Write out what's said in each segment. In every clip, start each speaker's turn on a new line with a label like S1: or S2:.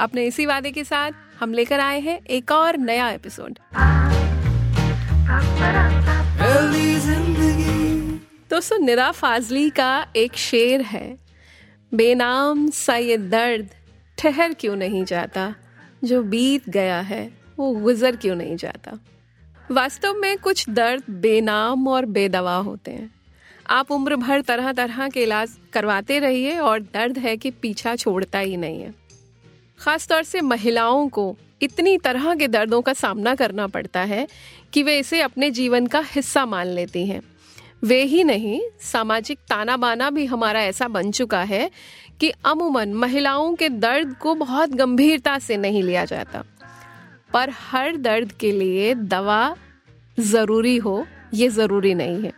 S1: अपने इसी वादे के साथ हम लेकर आए हैं एक और नया एपिसोड। दोस्तों निरा फाजली का एक शेर है। बेनाम सा ये दर्द ठहर क्यों नहीं जाता? जो बीत गया है वो गुजर क्यों नहीं जाता? वास्तव में कुछ दर्द बेनाम और बेदवा होते हैं। आप उम्र भर तरह तरह के इलाज करवाते रहिए और दर्द है कि पीछा छोड़ता ही नहीं है। खासतौर से महिलाओं को इतनी तरह के दर्दों का सामना करना पड़ता है कि वे इसे अपने जीवन का हिस्सा मान लेती हैं। वे ही नहीं, सामाजिक ताना बाना भी हमारा ऐसा बन चुका है कि अमूमन महिलाओं के दर्द को बहुत गंभीरता से नहीं लिया जाता। पर हर दर्द के लिए दवा ज़रूरी हो, ये ज़रूरी नहीं है।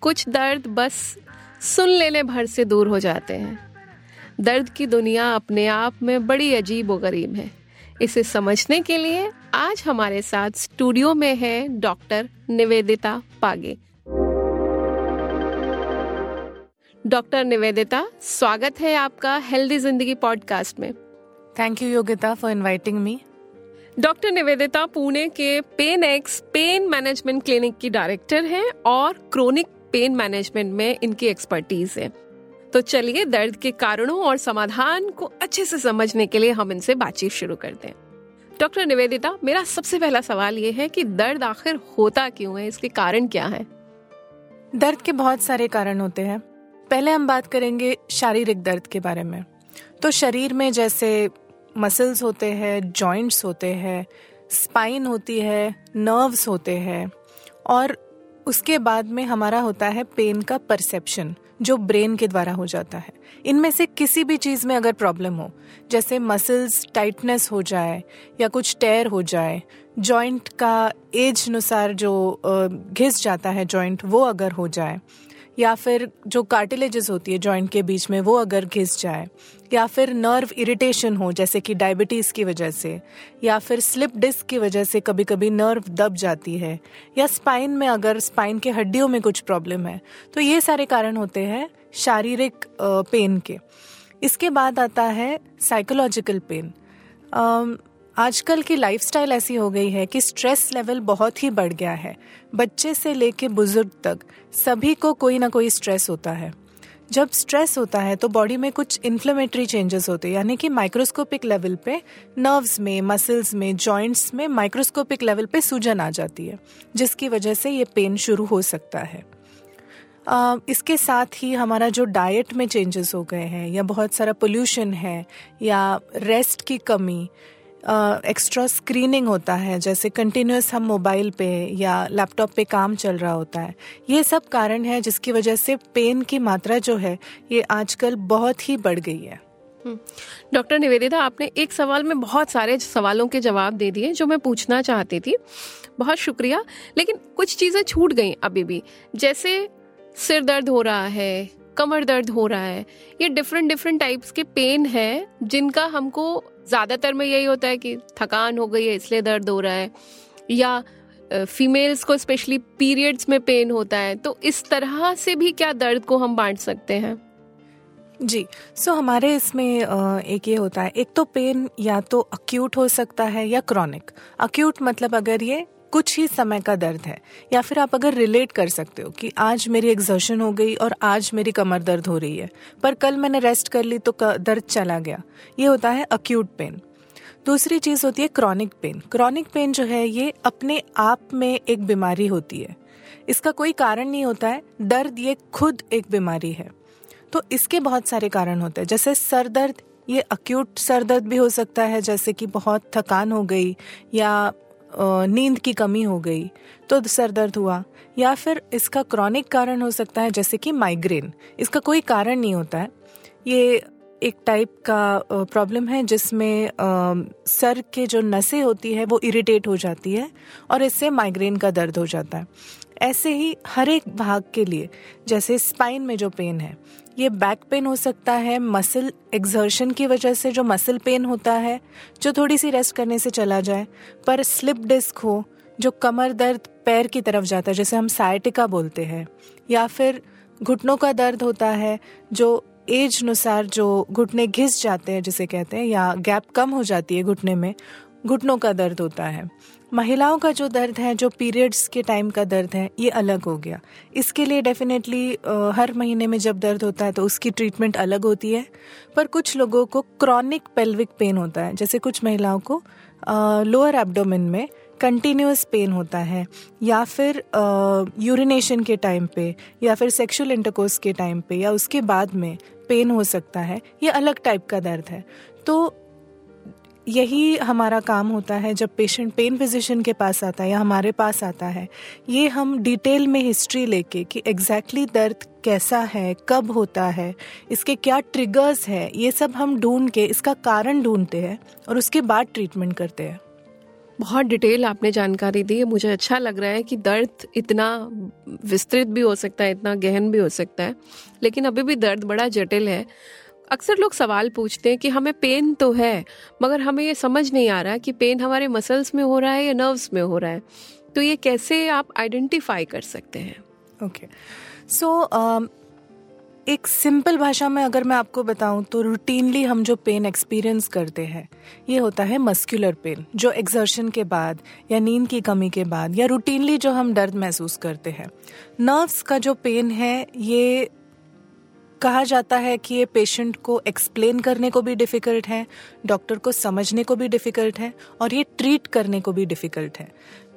S1: कुछ दर्द बस सुन लेने भर से दूर हो जाते हैं। दर्द की दुनिया अपने आप में बड़ी अजीब व गरीब है। इसे समझने के लिए आज हमारे साथ स्टूडियो में है डॉक्टर निवेदिता पागे। डॉक्टर निवेदिता स्वागत है आपका हेल्दी ज़िंदगी पॉडकास्ट में।
S2: Thank you Yogita for inviting me
S1: doctor Nivedita Pune के pain X pain management clinic की डायरेक्टर हैं और क्रोनिक पेन मैनेजमेंट में इनकी एक्सपर्टीज है। तो चलिए दर्द के कारणों और समाधान को अच्छे से समझने के लिए हम इनसे बातचीत शुरू करते हैं। डॉक्टर निवेदिता, मेरा सबसे पहला सवाल ये है कि दर्द आखिर होता क्यों है? इसके कारण क्या है?
S2: दर्द के बहुत सारे कारण होते हैं। पहले हम बात करेंगे शारीरिक दर्द के बारे में। तो शरीर में जैसे मसल्स होते हैं जॉइंट्स होते हैं स्पाइन होती है नर्व्स होते हैं, और उसके बाद में हमारा होता है पेन का परसेप्शन जो ब्रेन के द्वारा हो जाता है। इनमें से किसी भी चीज़ में अगर प्रॉब्लम हो, जैसे मसल्स टाइटनेस हो जाए या कुछ टेयर हो जाए जॉइंट का एज अनुसार जो घिस जाता है जॉइंट वो अगर हो जाए, या फिर जो कार्टिलेजेस होती है जॉइंट के बीच में, वो अगर घिस जाए या फिर नर्व इरिटेशन हो, जैसे कि डायबिटीज़ की वजह से, या फिर स्लिप डिस्क की वजह से कभी कभी नर्व दब जाती है, या स्पाइन में अगर स्पाइन के हड्डियों में कुछ प्रॉब्लम है तो ये सारे कारण होते हैं शारीरिक पेन के। इसके बाद आता है साइकोलॉजिकल पेन आजकल की लाइफस्टाइल ऐसी हो गई है कि स्ट्रेस लेवल बहुत ही बढ़ गया है। बच्चे से लेके बुज़ुर्ग तक सभी को कोई ना कोई स्ट्रेस होता है। जब स्ट्रेस होता है तो बॉडी में कुछ इन्फ्लेमेटरी चेंजेस होते हैं यानी कि माइक्रोस्कोपिक लेवल पे नर्व्स में मसल्स में जॉइंट्स में माइक्रोस्कोपिक लेवल पे सूजन आ जाती है जिसकी वजह से ये पेन शुरू हो सकता है। Uh, इसके साथ ही हमारा जो डाइट में चेंजेस हो गए हैं या बहुत सारा पोल्यूशन है या रेस्ट की कमी एक्स्ट्रा स्क्रीनिंग होता है, जैसे कंटिन्यूस हम मोबाइल पे या लैपटॉप पे काम चल रहा होता है। ये सब कारण है जिसकी वजह से पेन की मात्रा जो है, ये आजकल बहुत ही बढ़ गई है।
S1: हम्म। डॉक्टर निवेदिता, आपने एक सवाल में बहुत सारे सवालों के जवाब दे दिए जो मैं पूछना चाहती थी। बहुत शुक्रिया। लेकिन कुछ चीज़ें छूट गई अभी भी। जैसे सिर दर्द हो रहा है कमर दर्द हो रहा है। ये डिफरेंट डिफरेंट टाइप्स के पेन है जिनका हमको ज़्यादातर में यही होता है कि थकान हो गई है इसलिए दर्द हो रहा है। या फीमेल्स को स्पेशली पीरियड्स में पेन होता है तो इस तरह से भी क्या दर्द को हम बांट सकते हैं?
S2: जी सो so, हमारे इसमें एक ये होता है एक तो पेन या तो अक्यूट हो सकता है या क्रॉनिक अक्यूट मतलब अगर ये कुछ ही समय का दर्द है। या फिर आप अगर रिलेट कर सकते हो कि आज मेरी एग्जर्शन हो गई और आज मेरी कमर दर्द हो रही है, पर कल मैंने रेस्ट कर ली तो दर्द चला गया। ये होता है अक्यूट पेन दूसरी चीज़ होती है क्रॉनिक पेन क्रॉनिक पेन जो है, ये अपने आप में एक बीमारी होती है। इसका कोई कारण नहीं होता है। दर्द ये खुद एक बीमारी है। तो इसके बहुत सारे कारण होते हैं। जैसे सर दर्द, ये अक्यूट सर दर्द भी हो सकता है, जैसे कि बहुत थकान हो गई या नींद की कमी हो गई तो सर दर्द हुआ। या फिर इसका क्रॉनिक कारण हो सकता है, जैसे कि माइग्रेन। इसका कोई कारण नहीं होता है। ये एक टाइप का प्रॉब्लम है, जिसमें सर के जो नसें होती है, वो इरिटेट हो जाती है और इससे माइग्रेन का दर्द हो जाता है। ऐसे ही हर एक भाग के लिए, जैसे स्पाइन में जो पेन है ये बैक पेन हो सकता है मसल एग्जर्शन की वजह से जो मसल पेन होता है, जो थोड़ी सी रेस्ट करने से चला जाए, पर स्लिप डिस्क हो, जो कमर दर्द पैर की तरफ़ जाता है, जैसे हम साइटिका बोलते हैं, या फिर घुटनों का दर्द होता है, जो एज अनुसार जो घुटने घिस जाते हैं, जिसे कहते हैं, या गैप कम हो जाती है घुटने में, घुटनों का दर्द होता है। महिलाओं का जो दर्द है, जो पीरियड्स के टाइम का दर्द है, ये अलग हो गया। इसके लिए डेफिनेटली हर महीने में जब दर्द होता है तो उसकी ट्रीटमेंट अलग होती है। पर कुछ लोगों को क्रॉनिक पेल्विक पेन होता है, जैसे कुछ महिलाओं को लोअर एब्डोमिन में कंटिन्यूस पेन होता है, या फिर यूरिनेशन के टाइम पे, या फिर सेक्सुअल इंटरकोर्स के टाइम पे, या उसके बाद में पेन हो सकता है, ये अलग टाइप का दर्द है। तो यही हमारा काम होता है जब पेशेंट पेन फिजिशियन के पास आता है या हमारे पास आता है। ये हम डिटेल में हिस्ट्री लेके कि एग्जैक्टली exactly दर्द कैसा है, कब होता है, इसके क्या ट्रिगर्स है, ये सब हम ढूंढ के, इसका कारण ढूंढते हैं और उसके बाद ट्रीटमेंट करते हैं।
S1: बहुत डिटेल आपने जानकारी दी। है मुझे अच्छा लग रहा है कि दर्द इतना विस्तृत भी हो सकता है, इतना गहन भी हो सकता है। लेकिन अभी भी दर्द बड़ा जटिल है। अक्सर लोग सवाल पूछते हैं कि हमें पेन तो है मगर हमें ये समझ नहीं आ रहा कि पेन हमारे मसल्स में हो रहा है या नर्व्स में हो रहा है। तो ये कैसे आप आइडेंटिफाई कर सकते हैं?
S2: ओके सो um, एक सिंपल भाषा में अगर मैं आपको बताऊँ तो रूटीनली हम जो पेन एक्सपीरियंस करते हैं ये होता है मस्कुलर पेन जो एक्सर्शन के बाद या नींद की कमी के बाद या रूटीनली जो हम दर्द महसूस करते हैं। नर्व्स का जो पेन है ये कहा जाता है कि ये पेशेंट को एक्सप्लेन करने को भी डिफ़िकल्ट है डॉक्टर को समझने को भी डिफ़िकल्ट है और ये ट्रीट करने को भी डिफ़िकल्ट है।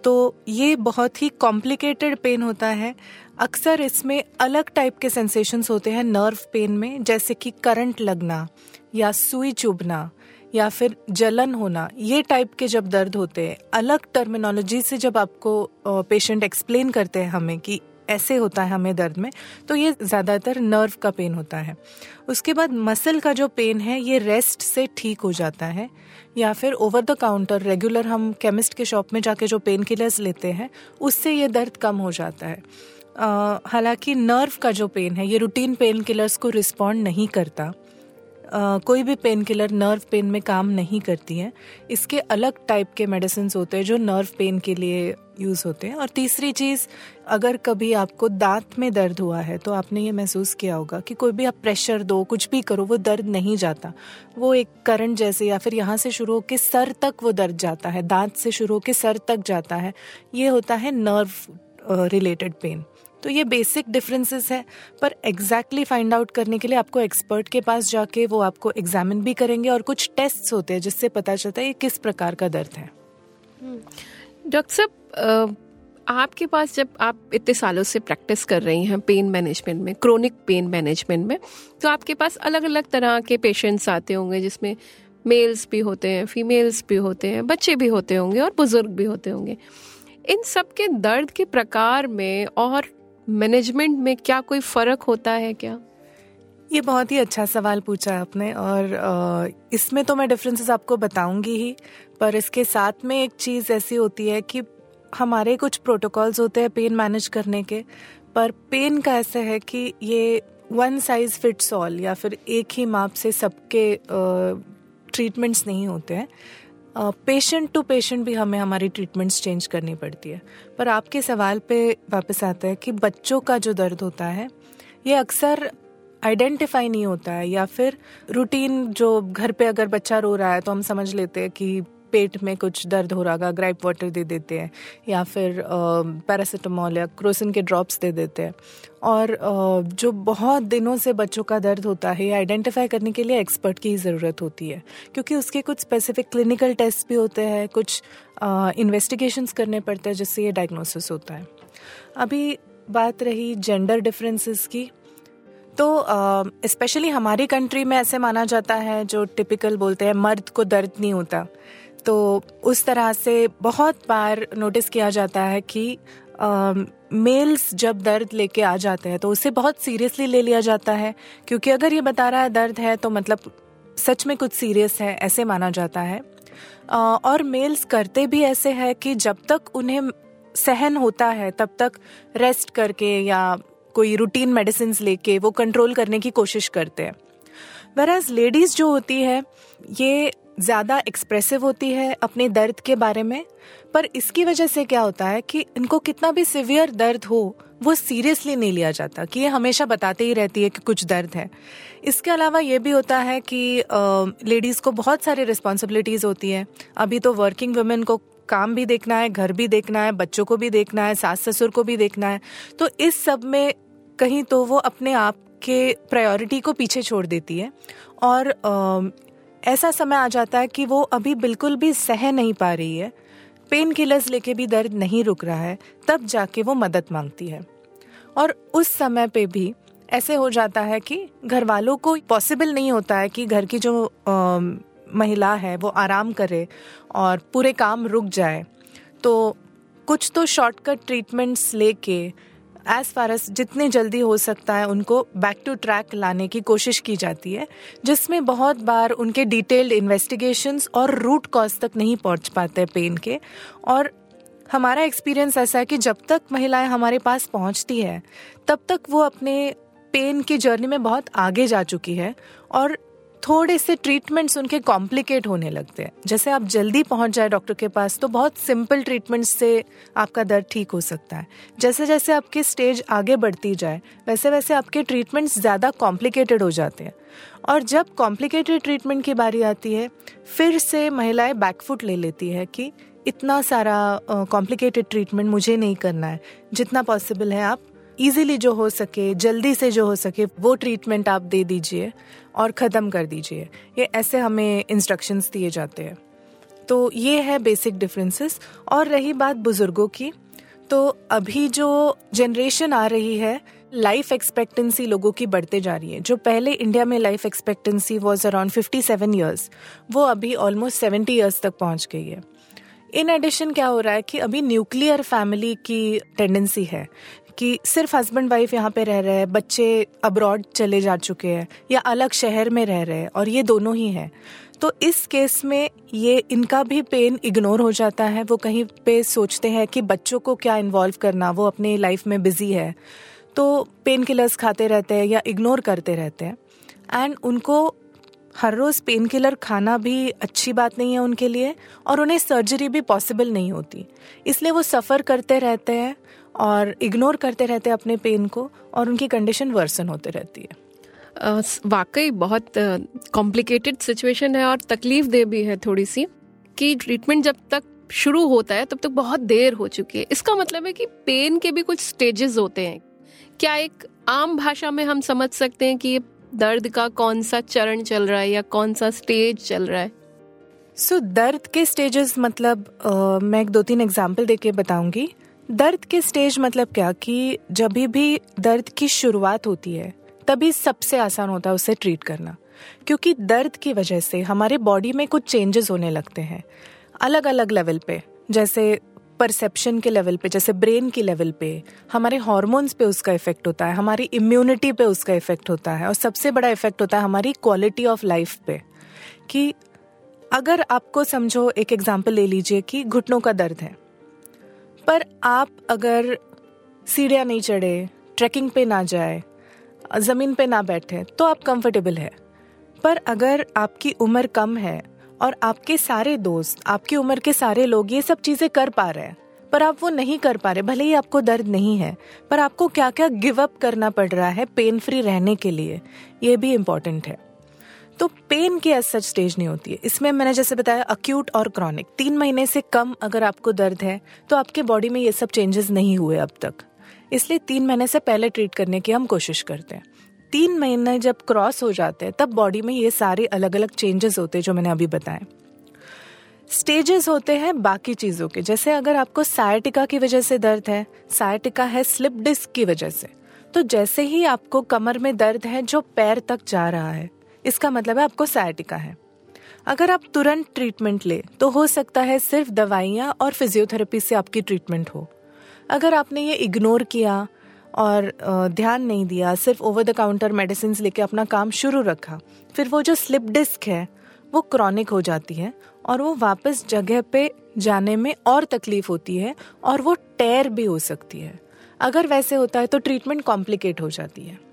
S2: तो ये बहुत ही कॉम्प्लिकेटेड पेन होता है। अक्सर इसमें अलग टाइप के सेंसेशंस होते हैं नर्व पेन में, जैसे कि करंट लगना या सुई चुभना या फिर जलन होना। ये टाइप के जब दर्द होते हैं, अलग टर्मिनोलॉजी से जब आपको पेशेंट एक्सप्लेन करते हैं हमें कि ऐसे होता है हमें दर्द में तो ये ज़्यादातर नर्व का पेन होता है। उसके बाद मसल का जो पेन है ये रेस्ट से ठीक हो जाता है या फिर ओवर द काउंटर रेगुलर हम केमिस्ट के शॉप में जाके जो पेन किलर्स लेते हैं उससे ये दर्द कम हो जाता है। हालाँकि नर्व का जो पेन है ये रूटीन पेन किलर्स को रिस्पॉन्ड नहीं करता। Uh, कोई भी पेन किलर नर्व पेन में काम नहीं करती है। इसके अलग टाइप के मेडिसिन होते हैं जो नर्व पेन के लिए यूज़ होते हैं। और तीसरी चीज़, अगर कभी आपको दांत में दर्द हुआ है तो आपने ये महसूस किया होगा कि कोई भी आप प्रेशर दो, कुछ भी करो, वो दर्द नहीं जाता। वो एक करंट जैसे या फिर यहाँ से शुरू होकर सर तक वो दर्द जाता है, दांत से शुरू होकर सर तक जाता है। ये होता है नर्व रिलेटेड पेन तो ये बेसिक डिफरेंसेस है, पर एग्जैक्टली फाइंड आउट करने के लिए आपको एक्सपर्ट के पास जाके वो आपको एग्जामिन भी करेंगे और कुछ टेस्ट होते हैं जिससे पता चलता है ये किस प्रकार का दर्द है।
S1: डॉक्टर साहब आपके पास जब आप इतने सालों से प्रैक्टिस कर रही हैं पेन मैनेजमेंट में, क्रोनिक पेन मैनेजमेंट में तो आपके पास अलग अलग तरह के पेशेंट्स आते होंगे जिसमें मेल्स भी होते हैं, फीमेल्स भी होते हैं, बच्चे भी होते होंगे और बुज़ुर्ग भी होते होंगे। इन सब के दर्द के प्रकार में और मैनेजमेंट में क्या कोई फ़र्क होता है क्या?
S2: ये बहुत ही अच्छा सवाल पूछा है आपने और इसमें तो मैं डिफरेंसेस आपको बताऊँगी ही, पर इसके साथ में एक चीज़ ऐसी होती है कि हमारे कुछ प्रोटोकॉल्स होते हैं पेन मैनेज करने के, पर पेन का ऐसा है कि ये वन साइज़ फिट्स ऑल या फिर एक ही माप से सबके ट्रीटमेंट्स नहीं होते हैं। पेशेंट टू पेशेंट भी हमें हमारी ट्रीटमेंट्स चेंज करनी पड़ती है। पर आपके सवाल पे वापस आता है कि बच्चों का जो दर्द होता है, ये अक्सर आइडेंटिफाई नहीं होता है या फिर रूटीन जो घर पे अगर बच्चा रो रहा है तो हम समझ लेते हैं कि पेट में कुछ दर्द हो रहा ग्राइप वाटर दे देते हैं या फिर पैरासीटामोल या क्रोसिन के ड्रॉप्स दे देते हैं। और जो बहुत दिनों से बच्चों का दर्द होता है आइडेंटिफाई करने के लिए एक्सपर्ट की ही ज़रूरत होती है। क्योंकि उसके कुछ स्पेसिफिक क्लिनिकल टेस्ट भी होते हैं कुछ इन्वेस्टिगेशंस करने पड़ते हैं जिससे ये डायग्नोसिस होता है। अभी बात रही जेंडर डिफरेंसेस की तो स्पेशली uh, हमारी कंट्री में ऐसे माना जाता है जो टिपिकल बोलते हैं मर्द को दर्द नहीं होता। तो उस तरह से बहुत बार नोटिस किया जाता है कि मेल्स जब दर्द लेके आ जाते हैं तो उसे बहुत सीरियसली ले लिया जाता है। क्योंकि अगर ये बता रहा है दर्द है तो मतलब सच में कुछ सीरियस है, ऐसे माना जाता है। और मेल्स करते भी ऐसे है कि जब तक उन्हें सहन होता है, तब तक रेस्ट करके या कोई रूटीन मेडिसिन लेके वो कंट्रोल करने की कोशिश करते हैं। वेराज लेडीज़ जो होती है, ये ज़्यादा एक्सप्रेसिव होती है अपने दर्द के बारे में? पर इसकी वजह से क्या होता है कि इनको कितना भी सिवियर दर्द हो, वो सीरियसली नहीं लिया जाता, कि ये हमेशा बताते ही रहती है कि कुछ दर्द है। इसके अलावा ये भी होता है कि लेडीज़ को बहुत सारी रिस्पॉन्सिबिलिटीज़ होती है। अभी तो वर्किंग वुमेन को काम भी देखना है, घर भी देखना है, बच्चों को भी देखना है, सास ससुर को भी देखना है। तो इस सब में कहीं तो वो अपने आप के प्रायोरिटी को पीछे छोड़ देती है। और ऐसा समय आ जाता है कि वो अभी बिल्कुल भी सह नहीं पा रही है। पेन किलर्स लेके भी दर्द नहीं रुक रहा है तब जाके वो मदद मांगती है। और उस समय पे भी ऐसे हो जाता है कि घर वालों को पॉसिबल नहीं होता है कि घर की जो आ, महिला है वो आराम करे और पूरे काम रुक जाए। तो कुछ तो शॉर्टकट ट्रीटमेंट्स लेके एज फार एज जितने जल्दी हो सकता है उनको बैक टू ट्रैक लाने की कोशिश की जाती है, जिसमें बहुत बार उनके डिटेल्ड इन्वेस्टिगेशंस और रूट कॉज तक नहीं पहुँच पाते पेन के। और हमारा एक्सपीरियंस ऐसा है कि जब तक महिलाएँ हमारे पास पहुँचती है, तब तक वो अपने पेन की जर्नी में बहुत आगे जा चुकी है। और थोड़े से ट्रीटमेंट्स उनके कॉम्प्लिकेट होने लगते हैं। जैसे आप जल्दी पहुँच जाए डॉक्टर के पास तो बहुत सिंपल ट्रीटमेंट्स से आपका दर्द ठीक हो सकता है। जैसे जैसे आपकी स्टेज आगे बढ़ती जाए वैसे वैसे आपके ट्रीटमेंट्स ज़्यादा कॉम्प्लिकेटेड हो जाते हैं। और जब कॉम्प्लिकेटेड ट्रीटमेंट की बारी आती है फिर से महिलाएँ बैकफुट ले लेती है कि इतना सारा कॉम्प्लिकेटेड uh, ट्रीटमेंट मुझे नहीं करना है। जितना पॉसिबल है आप इजीली जो हो सके, जल्दी से जो हो सके, वो ट्रीटमेंट आप दे दीजिए और ख़त्म कर दीजिए। ये ऐसे हमें इंस्ट्रक्शंस दिए जाते हैं। तो ये है बेसिक डिफरेंसेस और रही बात बुज़ुर्गों की तो अभी जो जनरेशन आ रही है लाइफ एक्सपेक्टेंसी लोगों की बढ़ते जा रही है। जो पहले इंडिया में life expectancy was around fifty seven years वो अभी ऑलमोस्ट सेवेंटी ईयर्स तक पहुँच गई है। इन एडिशन क्या हो रहा है कि अभी न्यूक्लियर फैमिली की टेंडेंसी है। कि सिर्फ़ हस्बैंड वाइफ यहाँ पे रह रहे हैं, बच्चे अब्रॉड चले जा चुके हैं, या अलग शहर में रह रहे हैं, और ये दोनों ही हैं। तो इस केस में ये इनका भी पेन इग्नोर हो जाता है, वो कहीं पे सोचते हैं कि बच्चों को क्या इन्वॉल्व करना, वो अपने लाइफ में बिज़ी है। तो पेन किलर्स खाते रहते हैं या इग्नोर करते रहते हैं। एंड उनको हर रोज़ पेन किलर खाना भी अच्छी बात नहीं है उनके लिए, और उन्हें सर्जरी भी पॉसिबल नहीं होती। इसलिए वो सफ़र करते रहते हैं और इग्नोर करते रहते हैं अपने पेन को और उनकी कंडीशन वर्सन होते रहती है।
S1: वाकई बहुत कॉम्प्लिकेटेड सिचुएशन है और तकलीफ़ दे भी है थोड़ी सी कि ट्रीटमेंट जब तक शुरू होता है तब तक बहुत देर हो चुकी है। इसका मतलब है कि पेन के भी कुछ स्टेजेस होते हैं। क्या एक आम भाषा में हम समझ सकते हैं कि ये दर्द का कौन सा चरण चल रहा है या कौन सा स्टेज चल रहा है?
S2: सो so, दर्द के स्टेजेस मतलब uh, मैं एक दो तीन एग्ज़ाम्पल देके बताऊँगी। दर्द के स्टेज मतलब क्या? कि जब भी दर्द की शुरुआत होती है, तभी सबसे आसान होता है उसे ट्रीट करना। क्योंकि दर्द की वजह से हमारे बॉडी में कुछ चेंजेस होने लगते हैं अलग अलग लेवल पे। जैसे परसेप्शन के लेवल पे, जैसे ब्रेन के लेवल पे, हमारे हॉर्मोन्स पे उसका इफ़ेक्ट होता है, हमारी इम्यूनिटी पे उसका इफ़ेक्ट होता है, और सबसे बड़ा इफ़ेक्ट होता है हमारी क्वालिटी ऑफ़ लाइफ पे। कि अगर आपको समझो, एक एग्ज़ाम्पल ले लीजिए कि घुटनों का दर्द है। पर आप अगर सीढ़ियाँ नहीं चढ़े, ट्रैकिंग पे ना जाए, ज़मीन पे ना बैठे तो आप कंफर्टेबल है। पर अगर आपकी उम्र कम है और आपके सारे दोस्त, आपकी उम्र के सारे लोग ये सब चीज़ें कर पा रहे हैं, पर आप वो नहीं कर पा रहे, भले ही आपको दर्द नहीं है, पर आपको क्या क्या गिव अप करना पड़ रहा है पेन फ्री रहने के लिए, ये भी इम्पोर्टेंट है। तो पेन की एज सच स्टेज नहीं होती है। इसमें मैंने जैसे बताया अक्यूट और क्रॉनिक तीन महीने से कम अगर आपको दर्द है तो आपके बॉडी में ये सब चेंजेस नहीं हुए अब तक। इसलिए तीन महीने से पहले ट्रीट करने की हम कोशिश करते हैं। तीन महीने जब क्रॉस हो जाते हैं, तब बॉडी में ये सारे अलग अलग चेंजेस होते हैं जो मैंने अभी बताए। स्टेजेस होते हैं बाकी चीज़ों के। जैसे अगर आपको सायटिका की वजह से दर्द है सायटिका है स्लिप डिस्क की वजह से। तो जैसे ही आपको कमर में दर्द है, जो पैर तक जा रहा है इसका मतलब है आपको सायटिका है। अगर आप तुरंत ट्रीटमेंट ले तो हो सकता है सिर्फ़ दवाइयाँ और फिजियोथेरेपी से आपकी ट्रीटमेंट हो। अगर आपने ये इग्नोर किया और ध्यान नहीं दिया, सिर्फ़ ओवर द काउंटर मेडिसिन लेके अपना काम शुरू रखा, फिर वो जो स्लिप डिस्क है, वो क्रॉनिक हो जाती है और वो वापस जगह पे जाने में और तकलीफ़ होती है और वो टेर भी हो सकती है। अगर वैसे होता है तो ट्रीटमेंट कॉम्प्लिकेट हो जाती है।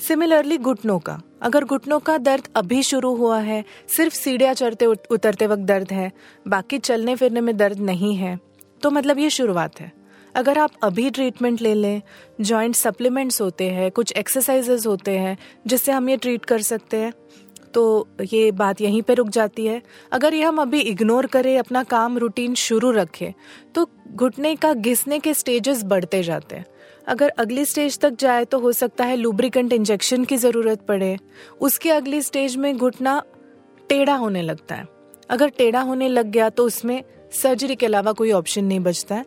S2: सिमिलरली घुटनों का। अगर घुटनों का दर्द अभी शुरू हुआ है, सिर्फ़ सीढ़ियाँ चढ़ते उतरते वक्त दर्द है, बाकी चलने फिरने में दर्द नहीं है तो मतलब ये शुरुआत है। अगर आप अभी ट्रीटमेंट ले लें जॉइंट सप्लीमेंट्स होते हैं, कुछ एक्सरसाइजेज होते हैं, जिससे हम ये ट्रीट कर सकते हैं तो ये बात यहीं पे रुक जाती है। अगर ये हम अभी इग्नोर करें, अपना काम रूटीन शुरू रखें तो घुटने का, घिसने के स्टेजेस बढ़ते जाते हैं। अगर अगली स्टेज तक जाए तो हो सकता है लुब्रिकेंट इंजेक्शन की ज़रूरत पड़े। उसके अगली स्टेज में घुटना टेढ़ा होने लगता है। अगर टेढ़ा होने लग गया तो उसमें सर्जरी के अलावा कोई ऑप्शन नहीं बचता है।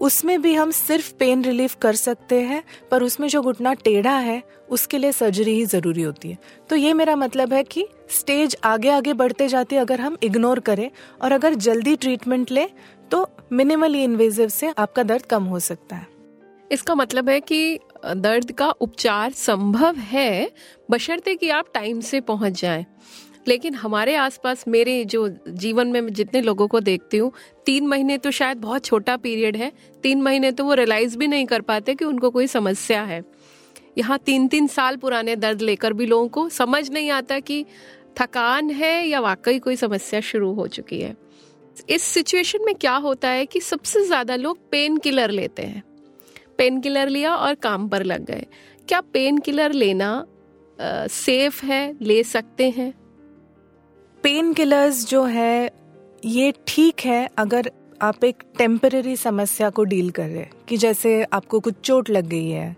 S2: उसमें भी हम सिर्फ़ पेन रिलीफ कर सकते हैं, पर उसमें जो घुटना टेढ़ा है, उसके लिए सर्जरी ही ज़रूरी होती है। तो ये मेरा मतलब है कि स्टेज आगे आगे बढ़ते जाते अगर हम इग्नोर करें और अगर जल्दी ट्रीटमेंट लें तो मिनिमली इन्वेजिव से आपका दर्द कम हो सकता है।
S1: इसका मतलब है कि दर्द का उपचार संभव है, बशर्ते कि आप टाइम से पहुँच जाएँ। लेकिन हमारे आसपास, मेरे जो जीवन में जितने लोगों को देखती हूँ, तीन महीने तो शायद बहुत छोटा पीरियड है। तीन महीने तो वो रियलाइज़ भी नहीं कर पाते कि उनको कोई समस्या है। यहाँ तीन तीन साल पुराने दर्द लेकर भी लोगों को समझ नहीं आता कि थकान है या वाकई कोई समस्या शुरू हो चुकी है। इस सिचुएशन में क्या होता है कि सबसे ज़्यादा लोग पेन किलर लेते हैं। पेन किलर लिया और काम पर लग गए। क्या पेन किलर लेना सेफ़ है, ले सकते हैं?
S2: पेन किलर्स जो है, ये ठीक है अगर आप एक टेम्पररी समस्या को डील कर रहे हैं, कि जैसे आपको कुछ चोट लग गई है,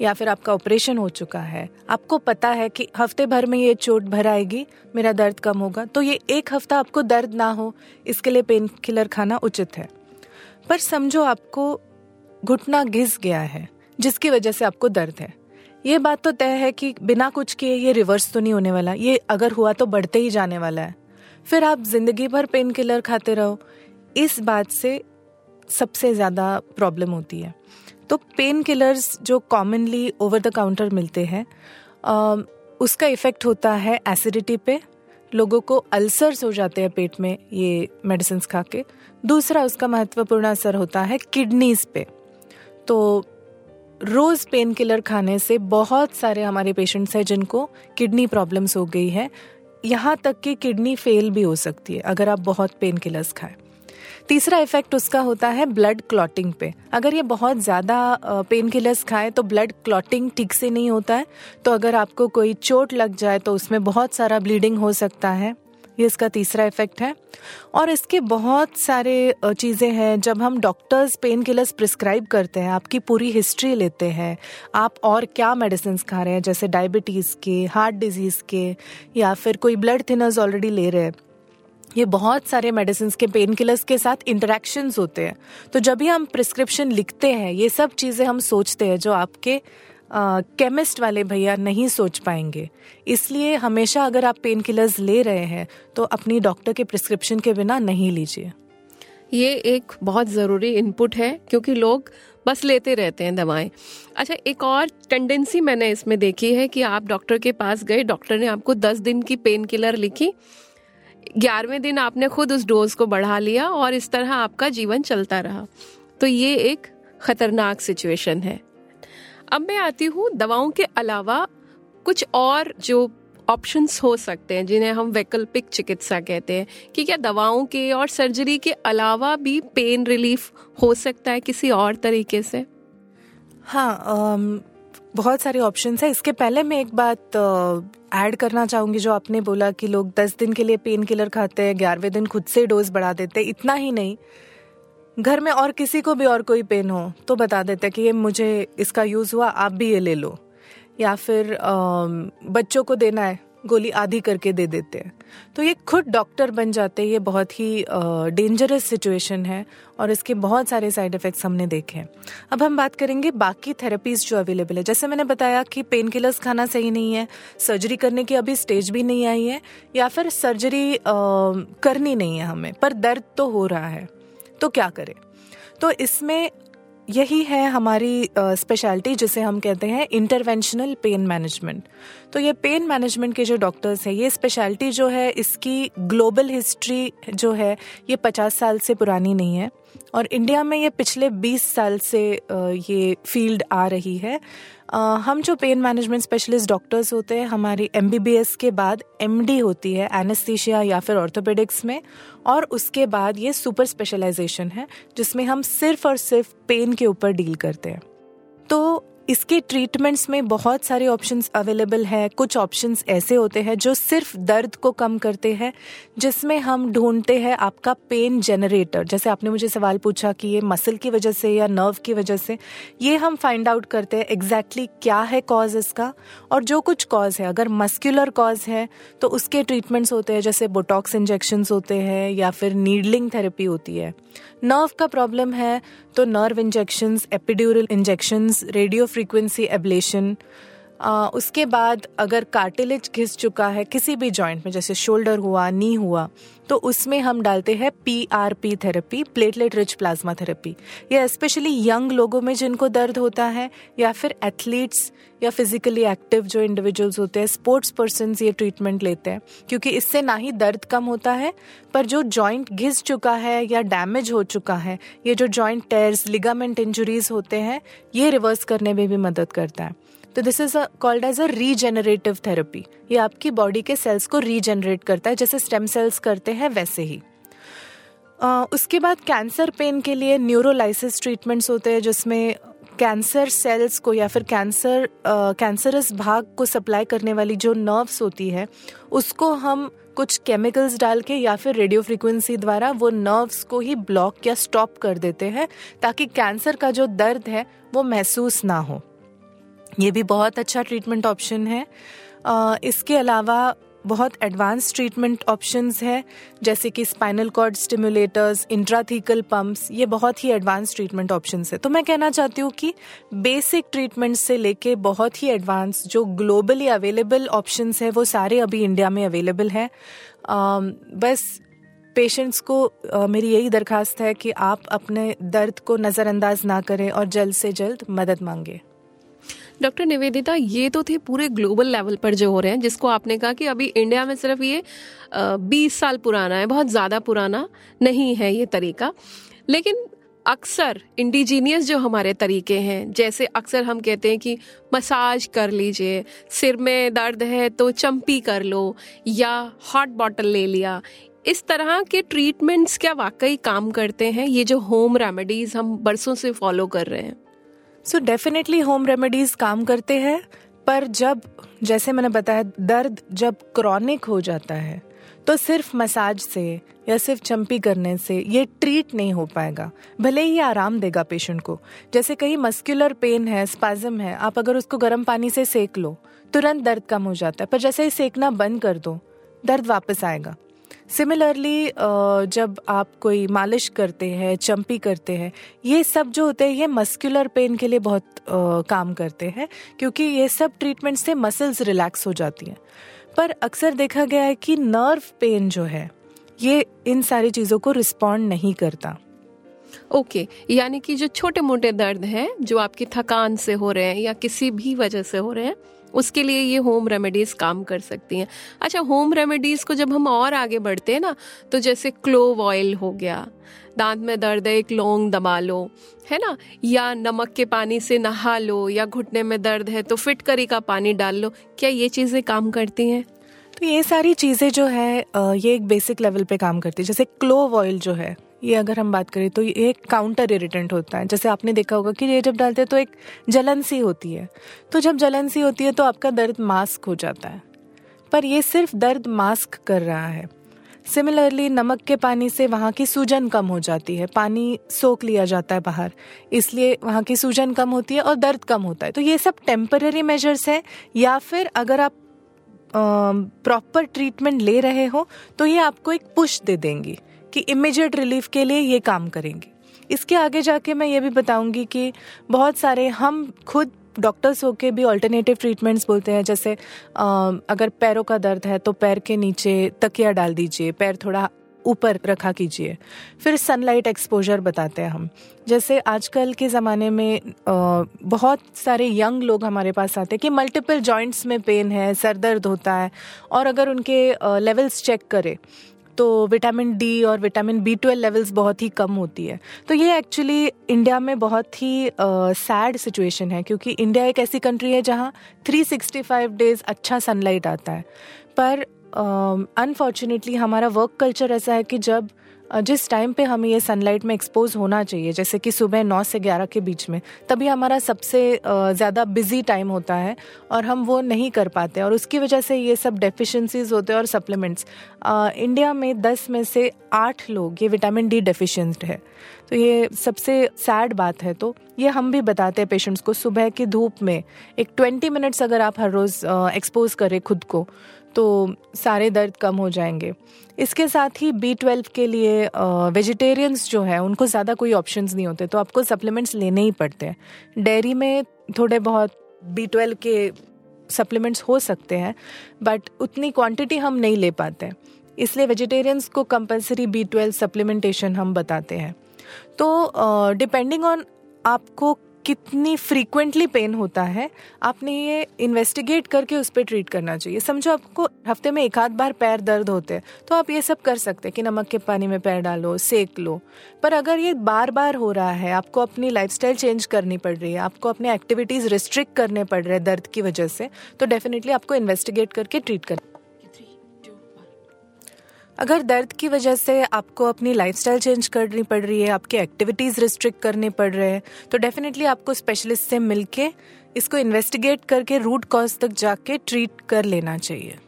S2: या फिर आपका ऑपरेशन हो चुका है। आपको पता है कि हफ़्ते भर में ये चोट भर आएगी, मेरा दर्द कम होगा तो ये एक हफ़्ता आपको दर्द ना हो, इसके लिए पेन किलर खाना उचित है। पर समझो आपको घुटना घिस गया है, जिसकी वजह से आपको दर्द है। ये बात तो तय है कि बिना कुछ किए ये रिवर्स तो नहीं होने वाला। ये अगर हुआ तो बढ़ते ही जाने वाला है। फिर आप ज़िंदगी भर पेन किलर खाते रहो। इस बात से सबसे ज़्यादा प्रॉब्लम होती है। तो पेन किलर्स जो कॉमनली ओवर द काउंटर मिलते हैं उसका इफ़ेक्ट होता है एसिडिटी पे। लोगों को अल्सर्स हो जाते हैं पेट में ये मेडिसिन खा के दूसरा उसका महत्वपूर्ण असर होता है किडनीज पे। तो रोज पेन किलर खाने से बहुत सारे हमारे पेशेंट्स हैं जिनको किडनी प्रॉब्लम्स हो गई है। यहाँ तक कि किडनी फेल भी हो सकती है अगर आप बहुत पेन किलर्स खाएँ। तीसरा इफ़ेक्ट उसका होता है ब्लड क्लॉटिंग पे। अगर ये बहुत ज़्यादा पेन किलर्स खाएँ तो ब्लड क्लॉटिंग ठीक से नहीं होता है। तो अगर आपको कोई चोट लग जाए तो उसमें बहुत सारा ब्लीडिंग हो सकता है। ये इसका तीसरा इफ़ेक्ट है। और इसके बहुत सारे चीज़ें हैं, जब हम डॉक्टर्स पेन किलर्स प्रिस्क्राइब करते हैं, आपकी पूरी हिस्ट्री लेते हैं, आप और क्या मेडिसिन खा रहे हैं, जैसे डायबिटीज़ के हार्ट डिज़ीज़ के, या फिर कोई ब्लड थिनर्स ऑलरेडी ले रहे हैं, ये बहुत सारे मेडिसिन के पेन किलर्स के साथ इंटरेक्शन होते हैं। तो जब भी हम प्रिस्क्रिप्शन लिखते हैं, ये सब चीज़ें हम सोचते हैं जो आपके केमिस्ट वाले भैया नहीं सोच पाएँगे। इसलिए हमेशा अगर आप पेन किलर्स ले रहे हैं तो अपनी डॉक्टर के प्रिस्क्रिप्शन के बिना नहीं लीजिए।
S1: ये एक बहुत ज़रूरी इनपुट है, क्योंकि लोग बस लेते रहते हैं दवाएँ। अच्छा एक और टेंडेंसी मैंने इसमें देखी है कि आप डॉक्टर के पास गए डॉक्टर ने आपको दस दिन की पेन किलर लिखी। ग्यारहवें दिन आपने खुद उस डोज को बढ़ा लिया और इस तरह आपका जीवन चलता रहा। तो ये एक खतरनाक सिचुएशन है। अब मैं आती हूँ दवाओं के अलावा कुछ और जो ऑप्शंस हो सकते हैं जिन्हें हम वैकल्पिक चिकित्सा कहते हैं कि क्या दवाओं के और सर्जरी के अलावा भी पेन रिलीफ हो सकता है किसी और तरीके से?
S2: हाँ आम, बहुत सारे ऑप्शंस है। इसके पहले मैं एक बात ऐड करना चाहूँगी जो आपने बोला कि लोग दस दिन के लिए पेन किलर खाते हैं ग्यारहवें दिन खुद से डोज बढ़ा देते हैं। इतना ही नहीं। घर में और किसी को भी और कोई पेन हो तो बता देते कि ये मुझे इसका यूज़ हुआ आप भी ये ले लो। या फिर आ, बच्चों को देना है गोली आधी करके दे देते हैं। तो ये खुद डॉक्टर बन जाते हैं ये बहुत ही डेंजरस सिचुएशन है और इसके बहुत सारे साइड इफ़ेक्ट्स हमने देखे हैं। अब हम बात करेंगे बाकी थेरेपीज जो अवेलेबल है। जैसे मैंने बताया कि पेन किलर्स खाना सही नहीं है सर्जरी करने की अभी स्टेज भी नहीं आई है या फिर सर्जरी आ, करनी नहीं है हमें पर दर्द तो हो रहा है। तो क्या करें? तो इसमें यही है हमारी स्पेशलिटी जिसे हम कहते हैं इंटरवेंशनल पेन मैनेजमेंट तो ये पेन मैनेजमेंट के जो डॉक्टर्स हैं, ये स्पेशलिटी जो है, इसकी ग्लोबल हिस्ट्री जो है, ये पचास साल से पुरानी नहीं है। और इंडिया में ये पिछले बीस साल से ये फ़ील्ड आ रही है। हम जो पेन मैनेजमेंट स्पेशलिस्ट डॉक्टर्स होते हैं, हमारी एमबीबीएस के बाद एमडी होती है एनेस्थीशिया या फिर ऑर्थोपेडिक्स में। और उसके बाद ये सुपर स्पेशलाइजेशन है, जिसमें हम सिर्फ़ और सिर्फ़ पेन के ऊपर डील करते हैं। तो इसके ट्रीटमेंट्स में बहुत सारे ऑप्शंस अवेलेबल है। कुछ ऑप्शंस ऐसे होते हैं जो सिर्फ़ दर्द को कम करते हैं, जिसमें हम ढूंढते हैं आपका पेन जनरेटर जैसे आपने मुझे सवाल पूछा कि ये मसल की वजह से या नर्व की वजह से, ये हम फाइंड आउट करते हैं एग्जैक्टली exactly क्या है कॉज इसका। और जो कुछ कॉज है, अगर मस्क्यूलर कॉज है तो उसके ट्रीटमेंट्स होते हैं, जैसे बोटॉक्स इंजेक्शन होते हैं या फिर नीडलिंग थेरेपी होती है। नर्व का प्रॉब्लम है तो nerve injections epidural injections radio frequency ablation उसके बाद अगर कार्टिलेज घिस चुका है, किसी भी जॉइंट में, जैसे शोल्डर हुआ नी हुआ तो उसमें हम डालते हैं P R P therapy platelet rich plasma therapy ये स्पेशली यंग लोगों में जिनको दर्द होता है, या फिर एथलीट्स या फिजिकली एक्टिव जो इंडिविजुअल्स होते हैं स्पोर्ट्स पर्सन ये ट्रीटमेंट लेते हैं, क्योंकि इससे ना ही दर्द कम होता है, पर जो जॉइंट घिस चुका है, या डैमेज हो चुका है, ये जो जॉइंट टेयर्स लिगामेंट इंजुरीज होते हैं, ये रिवर्स करने में भी मदद करता है. तो this is called as a regenerative therapy ये आपकी बॉडी के सेल्स को रीजेनरेट करता है जैसे स्टेम सेल्स करते हैं वैसे ही। uh, उसके बाद कैंसर पेन के लिए न्यूरोलाइसिस ट्रीटमेंट्स होते हैं जिसमें कैंसर सेल्स को या फिर कैंसर कैंसरस भाग को सप्लाई करने वाली जो नर्व्स होती है उसको हम कुछ केमिकल्स डाल के या फिर रेडियो फ्रीक्वेंसी द्वारा वो नर्व्स को ही ब्लॉक या स्टॉप कर देते हैं ताकि कैंसर का जो दर्द है वो महसूस ना हो। ये भी बहुत अच्छा ट्रीटमेंट ऑप्शन है। इसके अलावा बहुत एडवांस ट्रीटमेंट ऑप्शंस है जैसे कि spinal cord stimulators intrathecal pumps ये बहुत ही एडवांस ट्रीटमेंट ऑप्शंस है। तो मैं कहना चाहती हूँ कि बेसिक ट्रीटमेंट से लेके बहुत ही एडवांस जो ग्लोबली अवेलेबल ऑप्शंस है वो सारे अभी इंडिया में अवेलेबल हैं। बस पेशेंट्स को uh, मेरी यही दरखास्त है कि आप अपने दर्द को नज़रअंदाज ना करें और जल्द से जल्द मदद मांगे।
S1: डॉक्टर निवेदिता, ये तो थे पूरे ग्लोबल लेवल पर जो हो रहे हैं, जिसको आपने कहा कि अभी इंडिया में सिर्फ़ ये बीस साल पुराना है, बहुत ज़्यादा पुराना नहीं है ये तरीका। लेकिन अक्सर इंडिजीनियस जो हमारे तरीके हैं, जैसे अक्सर हम कहते हैं कि मसाज कर लीजिए, सिर में दर्द है तो चंपी कर लो, या हॉट बॉटल ले लिया। इस तरह के ट्रीटमेंट्स क्या वाकई काम करते हैं? ये जो होम रेमेडीज हम बरसों से फॉलो कर रहे हैं।
S2: सो डेफिनेटली होम रेमेडीज काम करते हैं, पर जब, जैसे मैंने बताया, दर्द जब क्रॉनिक हो जाता है तो सिर्फ़ मसाज से या सिर्फ़ चंपी करने से ये ट्रीट नहीं हो पाएगा। भले ही आराम देगा पेशेंट को। जैसे कहीं मस्कुलर पेन है स्पाजम है, आप अगर उसको गर्म पानी से सेक लो, तुरंत दर्द कम हो जाता है, पर जैसे ही सेकना बंद कर दो, दर्द वापस आएगा। सिमिलरली जब आप कोई मालिश करते हैं चंपी करते हैं ये सब जो होते हैं ये मस्कुलर पेन के लिए बहुत काम करते हैं क्योंकि ये सब ट्रीटमेंट से मसल्स रिलैक्स हो जाती हैं। पर अक्सर देखा गया है कि नर्व पेन जो है ये इन सारी चीज़ों को रिस्पॉन्ड नहीं करता।
S1: ओके okay, यानी कि जो छोटे मोटे दर्द हैं जो आपकी थकान से हो रहे हैं या किसी भी वजह से हो रहे हैं उसके लिए ये होम रेमेडीज काम कर सकती हैं। अच्छा होम रेमेडीज को जब हम और आगे बढ़ते हैं ना तो जैसे क्लोव ऑयल हो गया, दांत में दर्द है, एक लौंग दबा लो, है ना? या नमक के पानी से नहा लो, या घुटने में दर्द है तो फिटकरी का पानी डाल लो। क्या ये चीज़ें काम करती हैं?
S2: तो ये सारी चीज़ें जो है ये एक बेसिक लेवल पे काम करती है। जैसे क्लोव ऑयल जो है ये अगर हम बात करें तो ये एक काउंटर इरिटेंट होता है। जैसे आपने देखा होगा कि ये जब डालते हैं तो एक जलन सी होती है। तो जब जलन सी होती है तो आपका दर्द मास्क हो जाता है। पर ये सिर्फ़ दर्द मास्क कर रहा है। सिमिलरली नमक के पानी से वहाँ की सूजन कम हो जाती है। पानी सोख लिया जाता है बाहर। इसलिए वहाँ की सूजन कम होती है और दर्द कम होता है। तो ये सब टेम्पररी मेजर्स हैं या फिर अगर आप प्रॉपर ट्रीटमेंट ले रहे हो तो ये आपको एक पुश दे देंगी। कि इमिजिएट रिलीफ के लिए ये काम करेंगे। इसके आगे जाके मैं ये भी बताऊँगी कि बहुत सारे हम खुद डॉक्टर्स होके भी ऑल्टरनेटिव ट्रीटमेंट्स बोलते हैं, जैसे अगर पैरों का दर्द है तो पैर के नीचे तकिया डाल दीजिए, पैर थोड़ा ऊपर रखा कीजिए। फिर सनलाइट एक्सपोजर बताते हैं हम। जैसे आजकल के ज़माने में बहुत सारे यंग लोग हमारे पास आते हैं कि मल्टीपल जॉइंट्स में पेन है, सर दर्द होता है, और अगर उनके लेवल्स चेक करें तो विटामिन डी और विटामिन बी ट्वेल्व लेवल्स बहुत ही कम होती है। तो ये एक्चुअली इंडिया में बहुत ही सैड सिचुएशन है क्योंकि इंडिया एक ऐसी कंट्री है जहाँ 365 डेज़ अच्छा सनलाइट आता है। पर अनफॉर्चुनेटली uh, हमारा वर्क कल्चर ऐसा है कि जब जिस टाइम पे हमें ये सनलाइट में एक्सपोज होना चाहिए, जैसे कि सुबह नौ से ग्यारह के बीच में, तभी हमारा सबसे ज़्यादा बिज़ी टाइम होता है और हम वो नहीं कर पाते और उसकी वजह से ये सब डेफिशिएंसीज होते हैं और सप्लीमेंट्स इंडिया में दस में से आठ लोग ये विटामिन डी डेफिशिएंट है। तो ये सबसे सैड बात है। तो ये हम भी बताते हैं पेशेंट्स को, सुबह की धूप में एक ट्वेंटी मिनट्स अगर आप हर रोज़ एक्सपोज करें खुद को तो सारे दर्द कम हो जाएँगे। इसके साथ ही बी ट्वेल्व के लिए वेजिटेरियंस जो है, उनको ज़्यादा कोई ऑप्शंस नहीं होते तो आपको सप्लीमेंट्स लेने ही पड़ते हैं। डेयरी में थोड़े बहुत बी ट्वेल्व के सप्लीमेंट्स हो सकते हैं बट उतनी क्वांटिटी हम नहीं ले पाते। इसलिए वेजिटेरियंस को कंपलसरी बी ट्वेल्व सप्लीमेंटेशन हम बताते हैं। तो डिपेंडिंग ऑन आपको कितनी फ्रीक्वेंटली पेन होता है, आपने ये इन्वेस्टिगेट करके उस पर ट्रीट करना चाहिए। समझो आपको हफ़्ते में एक आध बार पैर दर्द होते हैं तो आप ये सब कर सकते हैं कि नमक के पानी में पैर डालो, सेक लो। पर अगर ये बार बार हो रहा है, आपको अपनी लाइफस्टाइल चेंज करनी पड़ रही है, आपको अपने एक्टिविटीज़ रिस्ट्रिक्ट करने पड़ रहे हैं दर्द की वजह से तो डेफिनेटली आपको इन्वेस्टिगेट करके ट्रीट करना। अगर दर्द की वजह से आपको अपनी लाइफस्टाइल चेंज करनी पड़ रही है, आपकी एक्टिविटीज़ रिस्ट्रिक्ट करने पड़ रहे हैं तो डेफिनेटली आपको स्पेशलिस्ट से मिलके इसको इन्वेस्टिगेट करके रूट कॉज तक जाके ट्रीट कर लेना चाहिए।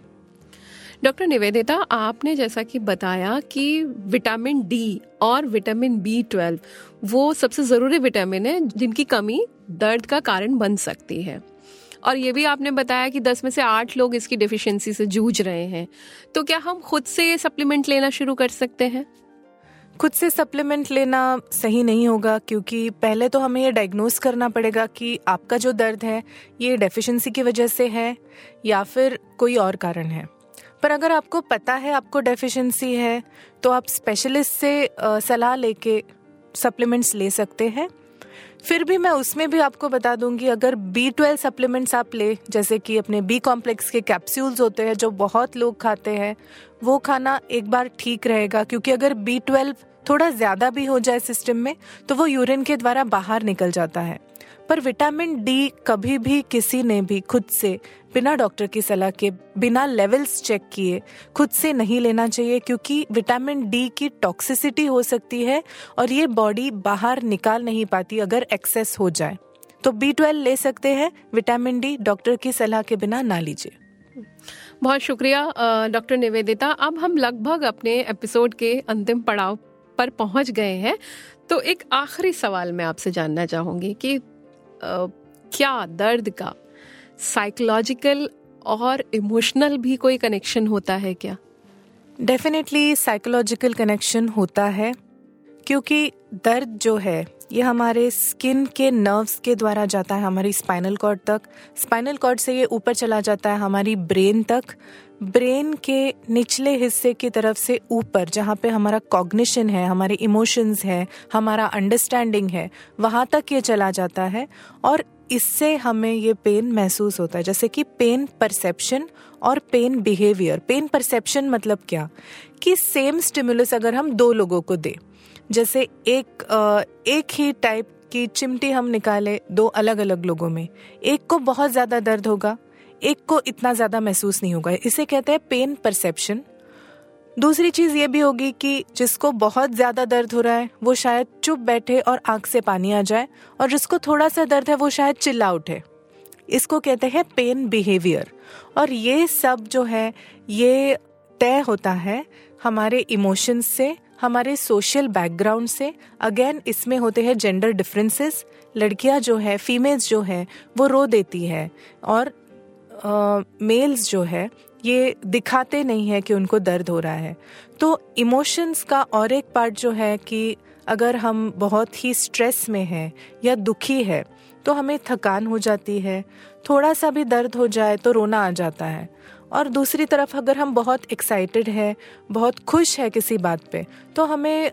S1: डॉक्टर निवेदिता, आपने जैसा कि बताया कि विटामिन डी और विटामिन बी ट्वेल्व वो सबसे ज़रूरी विटामिन है जिनकी कमी दर्द का कारण बन सकती है। और ये भी आपने बताया कि दस में से आठ लोग इसकी डिफिशियंसी से जूझ रहे हैं। तो क्या हम खुद से ये सप्लीमेंट लेना शुरू कर सकते हैं?
S2: खुद से सप्लीमेंट लेना सही नहीं होगा, क्योंकि पहले तो हमें ये डायग्नोस करना पड़ेगा कि आपका जो दर्द है, ये डेफिशिएंसी की वजह से है या फिर कोई और कारण है। पर अगर आपको पता है आपको डेफिशिएंसी है तो आप स्पेशलिस्ट से सलाह लेके सप्लीमेंट्स ले सकते हैं। फिर भी मैं उसमें भी आपको बता दूँगी, अगर बी ट्वेल्व सप्लीमेंट्स आप ले, जैसे कि अपने बी कॉम्प्लेक्स के कैप्सूल्स होते हैं, जो बहुत लोग खाते हैं, वो खाना एक बार ठीक रहेगा, क्योंकि अगर बी ट्वेल्व थोड़ा ज़्यादा भी हो जाए सिस्टम में तो वो यूरिन के द्वारा बाहर निकल जाता है। पर विटामिन डी कभी भी किसी ने भी खुद से, बिना डॉक्टर की सलाह के, बिना लेवल्स चेक किए, खुद से नहीं लेना चाहिए क्योंकि विटामिन डी की टॉक्सिसिटी हो सकती है और ये बॉडी बाहर निकाल नहीं पाती अगर एक्सेस हो जाए। तो बी ट्वेल्व ले सकते हैं, विटामिन डी डॉक्टर की सलाह के बिना ना लीजिए।
S1: बहुत शुक्रिया डॉक्टर निवेदिता। अब हम लगभग अपने एपिसोड के अंतिम पड़ाव पर पहुँच गए हैं। तो एक आखिरी सवाल मैं आपसे जानना चाहूँगी कि क्या दर्द का? साइकोलॉजिकल और इमोशनल भी कोई कनेक्शन होता है क्या?
S2: डेफिनेटली साइकोलॉजिकल कनेक्शन होता है, क्योंकि दर्द जो है ये हमारे स्किन के नर्व्स के द्वारा जाता है, हमारी स्पाइनल कॉर्ड तक। स्पाइनल कॉर्ड से ये ऊपर चला जाता है हमारी ब्रेन तक। ब्रेन के निचले हिस्से की तरफ़ से ऊपर, जहाँ पे हमारा कॉग्निशन है, हमारे इमोशंस है, हमारा अंडरस्टैंडिंग है, वहाँ तक ये चला जाता है। और इससे हमें ये पेन महसूस होता है, जैसे कि पेन परसेप्शन और पेन बिहेवियर पेन परसेप्शन मतलब क्या? कि सेम स्टिमुलस अगर हम दो लोगों को दें जैसे एक एक ही टाइप की चिमटी हम निकाले दो अलग अलग लोगों में। एक को बहुत ज़्यादा दर्द होगा, एक को इतना ज़्यादा महसूस नहीं होगा। इसे कहते हैं पेन परसेप्शन दूसरी चीज़ ये भी होगी कि जिसको बहुत ज़्यादा दर्द हो रहा है, वो शायद चुप बैठे और आँख से पानी आ जाए, और जिसको थोड़ा सा दर्द है, वो शायद चिल्ला उठे। इसको कहते हैं पेन बिहेवियर और ये सब जो है, ये तय होता है हमारे इमोशंस से हमारे सोशल बैकग्राउंड से अगेन इसमें होते हैं जेंडर डिफरेंसेस लड़कियाँ जो है फीमेल्स जो है वो रो देती है। और मेल्स uh, जो है ये दिखाते नहीं है कि उनको दर्द हो रहा है। तो इमोशंस का और एक पार्ट जो है कि अगर हम बहुत ही स्ट्रेस में हैं या दुखी है तो हमें थकान हो जाती है। थोड़ा सा भी दर्द हो जाए तो रोना आ जाता है। और दूसरी तरफ़ अगर हम बहुत एक्साइटेड हैं, बहुत खुश है किसी बात पे तो हमें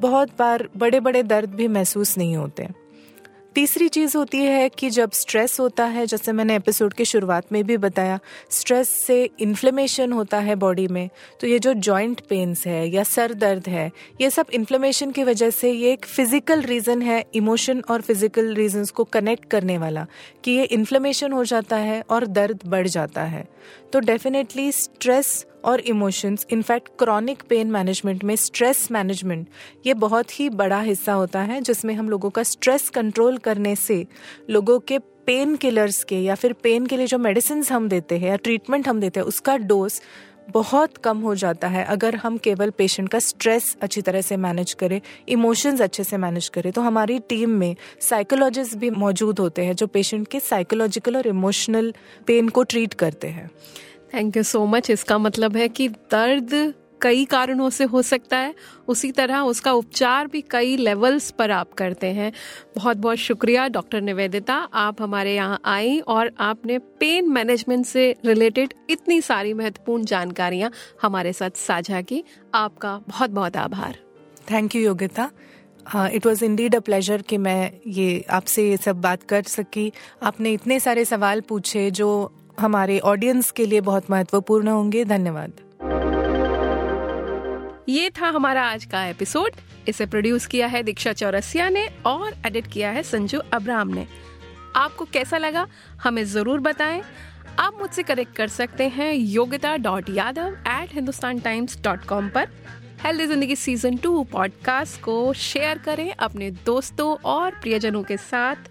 S2: बहुत बार बड़े बड़े दर्द भी महसूस नहीं होते। तीसरी चीज़ होती है कि जब स्ट्रेस होता है, जैसे मैंने एपिसोड की शुरुआत में भी बताया स्ट्रेस से इन्फ्लेमेशन होता है बॉडी में तो ये जो जॉइंट पेन्स है या सर दर्द है, ये सब इन्फ्लेमेशन की वजह से ये एक फ़िज़िकल रीज़न है इमोशन और फ़िज़िकल रीजंस को कनेक्ट करने वाला, कि ये इन्फ्लेमेशन हो जाता है और दर्द बढ़ जाता है। तो डेफिनेटली स्ट्रेस और emotions in fact chronic pain management में स्ट्रेस मैनेजमेंट ये बहुत ही बड़ा हिस्सा होता है, जिसमें हम लोगों का स्ट्रेस कंट्रोल करने से लोगों के पेन किलर्स के या फिर पेन के लिए जो मेडिसिन हम देते हैं या ट्रीटमेंट हम देते हैं, उसका डोज बहुत कम हो जाता है। अगर हम केवल पेशेंट का स्ट्रेस अच्छी तरह से मैनेज करें इमोशंस अच्छे से मैनेज करें तो हमारी टीम में साइकोलॉजिस्ट भी मौजूद होते हैं, जो पेशेंट के साइकोलॉजिकल और इमोशनल पेन को ट्रीट करते हैं।
S1: थैंक यू सो मच इसका मतलब है कि दर्द कई कारणों से हो सकता है। उसी तरह उसका उपचार भी कई लेवल्स पर आप करते हैं। बहुत बहुत शुक्रिया, डॉक्टर निवेदिता। आप हमारे यहाँ आई और आपने पेन मैनेजमेंट से रिलेटेड इतनी सारी महत्वपूर्ण जानकारियाँ हमारे साथ साझा की। आपका बहुत बहुत आभार।
S2: Thank you Yogita. It was indeed a pleasure कि मैं ये आपसे ये सब बात कर सकी। आपने इतने सारे सवाल पूछे जो हमारे ऑडियंस के लिए बहुत महत्वपूर्ण होंगे। धन्यवाद।
S1: ये था हमारा आज का एपिसोड इसे प्रोड्यूस किया है दीक्षा चौरसिया ने और एडिट किया है संजू अब्राम ने। आपको कैसा लगा, हमें ज़रूर बताएँ। आप मुझसे कनेक्ट कर सकते हैं Yogita dot Yadav at Hindustan times dot com पर। Healthy Zindagi season two podcast को शेयर करें अपने दोस्तों और प्रियजनों के साथ।